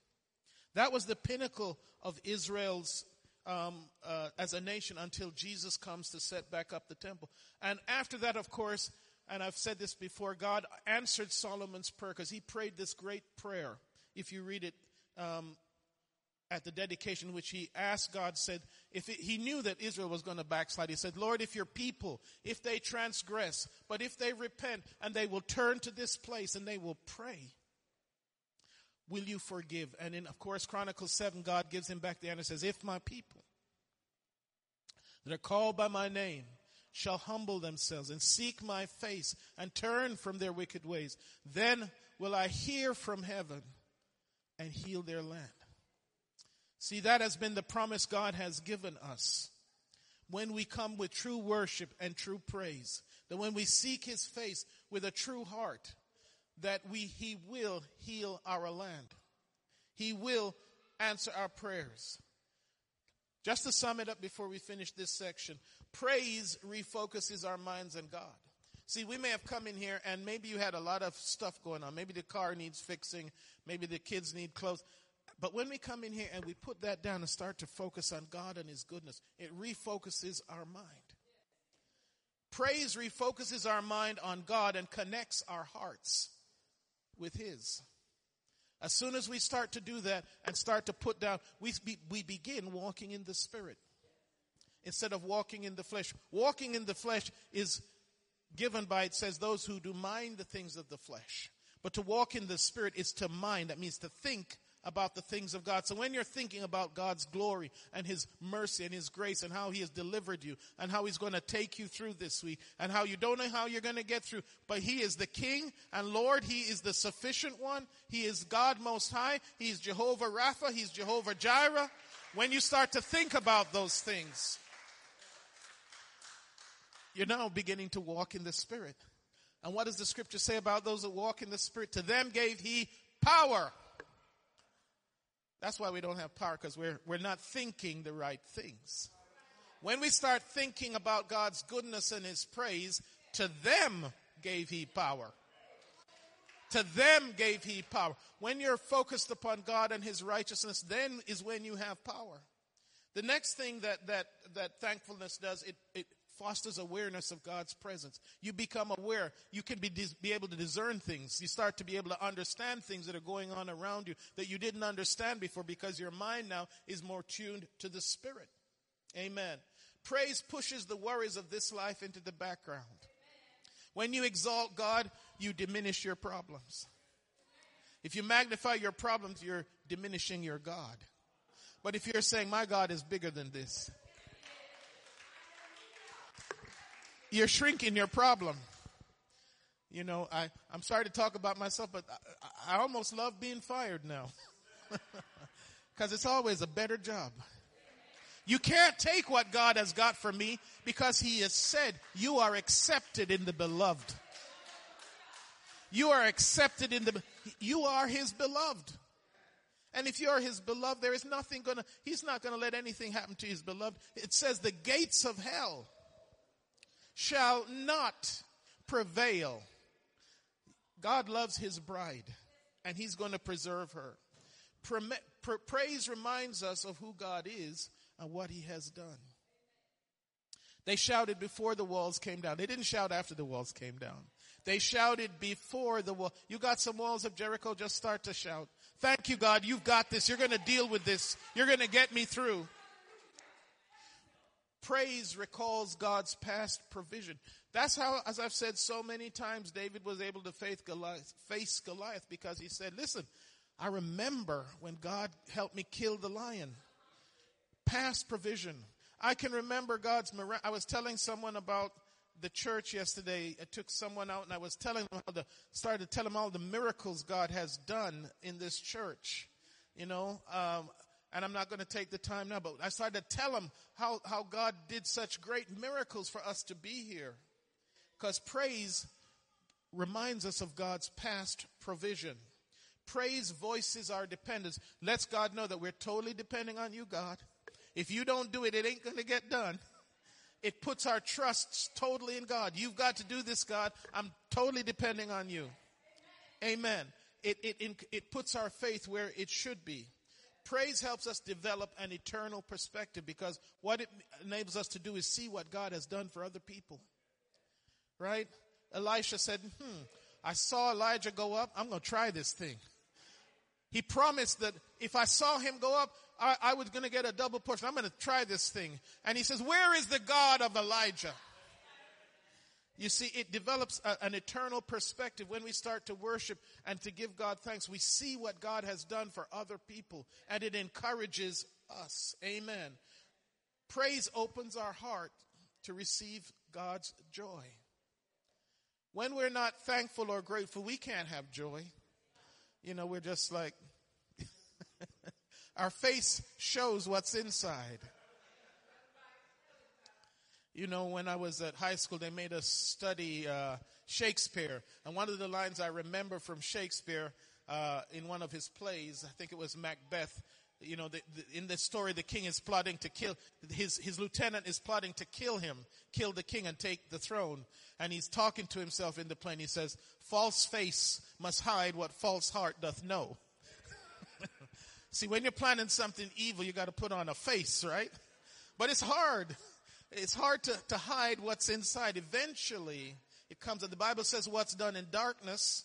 That was the pinnacle of Israel's um, uh, as a nation until Jesus comes to set back up the temple. And after that, of course, and I've said this before, God answered Solomon's prayer because he prayed this great prayer. If you read it um, at the dedication, which he asked God, said, if it, he knew that Israel was going to backslide, he said, Lord, if your people, if they transgress, but if they repent and they will turn to this place and they will pray, will you forgive? And in, of course, Chronicles 7, God gives him back the answer, says, if my people that are called by my name shall humble themselves and seek my face and turn from their wicked ways, then will I hear from heaven and heal their land. See, that has been the promise God has given us. When we come with true worship and true praise, that when we seek His face with a true heart, that we, He will heal our land. He will answer our prayers. Just to sum it up before we finish this section, praise refocuses our minds on God. See, we may have come in here and maybe you had a lot of stuff going on. Maybe the car needs fixing. Maybe the kids need clothes. But when we come in here and we put that down and start to focus on God and His goodness, it refocuses our mind. Praise refocuses our mind on God and connects our hearts with His. As soon as we start to do that and start to put down, we, we begin walking in the Spirit instead of walking in the flesh. Walking in the flesh is given by, it says, those who do mind the things of the flesh. But to walk in the Spirit is to mind. That means to think about the things of God. So when you're thinking about God's glory and His mercy and His grace and how He has delivered you and how He's going to take you through this week and how you don't know how you're going to get through, but He is the King and Lord. He is the sufficient one. He is God most high. He's Jehovah Rapha. He's Jehovah Jireh. When you start to think about those things, you're now beginning to walk in the Spirit. And what does the scripture say about those that walk in the Spirit? To them gave He power that's why we don't have power because we're, we're not thinking the right things. When we start thinking about God's goodness and His praise, to them gave He power. To them gave He power. When you're focused upon God and His righteousness, then is when you have power. The next thing that, that, that thankfulness does, it, it fosters awareness of God's presence. You become aware. You can be, be able to discern things. You start to be able to understand things that are going on around you that you didn't understand before because your mind now is more tuned to the Spirit. Amen. Praise pushes the worries of this life into the background. When you exalt God, you diminish your problems. If you magnify your problems, you're diminishing your God. But if you're saying, my God is bigger than this, you're shrinking your problem. You know, I, I'm sorry to talk about myself, but I, I almost love being fired now. Because it's always a better job. You can't take what God has got for me because He has said, You are accepted in the beloved. You are accepted in the, you are his beloved. And if you're his beloved, there is nothing gonna, he's not gonna let anything happen to his beloved. It says the gates of hell shall not prevail. God loves his bride and he's gonna preserve her. Praise reminds us of who God is and what he has done. They shouted before the walls came down. They didn't shout after the walls came down. They shouted before the wall. You got some walls of Jericho? Just start to shout. Thank you, God. You've got this. You're going to deal with this. You're going to get me through. Praise recalls God's past provision. That's how, as I've said so many times, David was able to face Goliath, face Goliath because he said, listen, I remember when God helped me kill the lion. Past provision. I can remember God's, I was telling someone about the church yesterday. I took someone out and I was telling them how the, started to tell them all the miracles God has done in this church. You know, um, and I'm not going to take the time now, but I started to tell them how, how God did such great miracles for us to be here. Because praise reminds us of God's past provision. Praise voices our dependence. Lets God know that we're totally depending on you, God. If you don't do it, it ain't going to get done. It puts our trusts totally in God. You've got to do this, God. I'm totally depending on you. Amen. It, it, it puts our faith where it should be. Praise helps us develop an eternal perspective because what it enables us to do is see what God has done for other people. Right? Elisha said, hmm, I saw Elijah go up. I'm going to try this thing. He promised that if I saw him go up, I, I was going to get a double portion. I'm going to try this thing. And he says, where is the God of Elijah? You see, it develops a, an eternal perspective when we start to worship and to give God thanks. We see what God has done for other people and it encourages us. Amen. Praise opens our heart to receive God's joy. When we're not thankful or grateful, we can't have joy. You know, we're just like, our face shows what's inside. You know, when I was at high school, they made us study uh, Shakespeare. And one of the lines I remember from Shakespeare uh, in one of his plays, I think it was Macbeth, you know, the, the, in the story, the king is plotting to kill, his, his lieutenant is plotting to kill him, kill the king and take the throne. And he's talking to himself in the plane. He says, false face must hide what false heart doth know. See, when you're planning something evil, you got to put on a face, right? But it's hard. It's hard to, to hide what's inside. Eventually, it comes out. The Bible says what's done in darkness.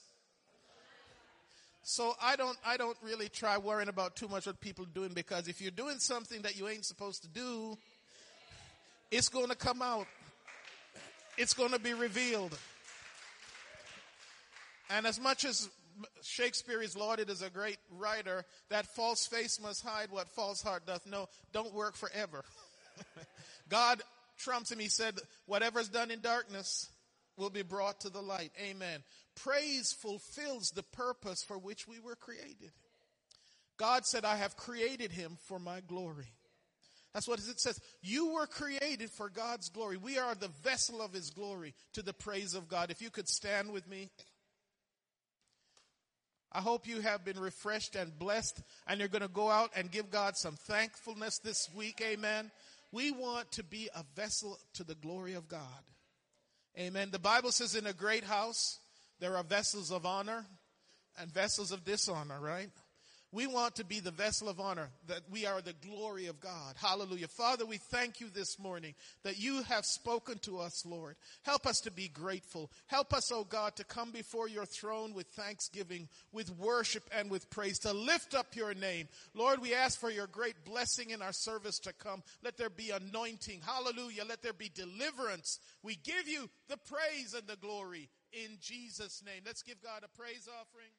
So I don't, I don't really try worrying about too much what people are doing because if you're doing something that you ain't supposed to do, it's going to come out. It's going to be revealed. And as much as Shakespeare is lauded as a great writer, that false face must hide what false heart doth know. Don't work forever. God trumps him. He said, whatever's done in darkness will be brought to the light. Amen. Praise fulfills the purpose for which we were created. God said, I have created him for my glory. That's what it says. You were created for God's glory. We are the vessel of his glory to the praise of God. If you could stand with me. I hope you have been refreshed and blessed and you're going to go out and give God some thankfulness this week. Amen. We want to be a vessel to the glory of God. Amen. The Bible says in a great house, there are vessels of honor and vessels of dishonor, right? We want to be the vessel of honor, that we are the glory of God. Hallelujah. Father, we thank you this morning that you have spoken to us, Lord. Help us to be grateful. Help us, oh God, to come before your throne with thanksgiving, with worship, and with praise, to lift up your name. Lord, we ask for your great blessing in our service to come. Let there be anointing. Hallelujah. Let there be deliverance. We give you the praise and the glory in Jesus' name. Let's give God a praise offering.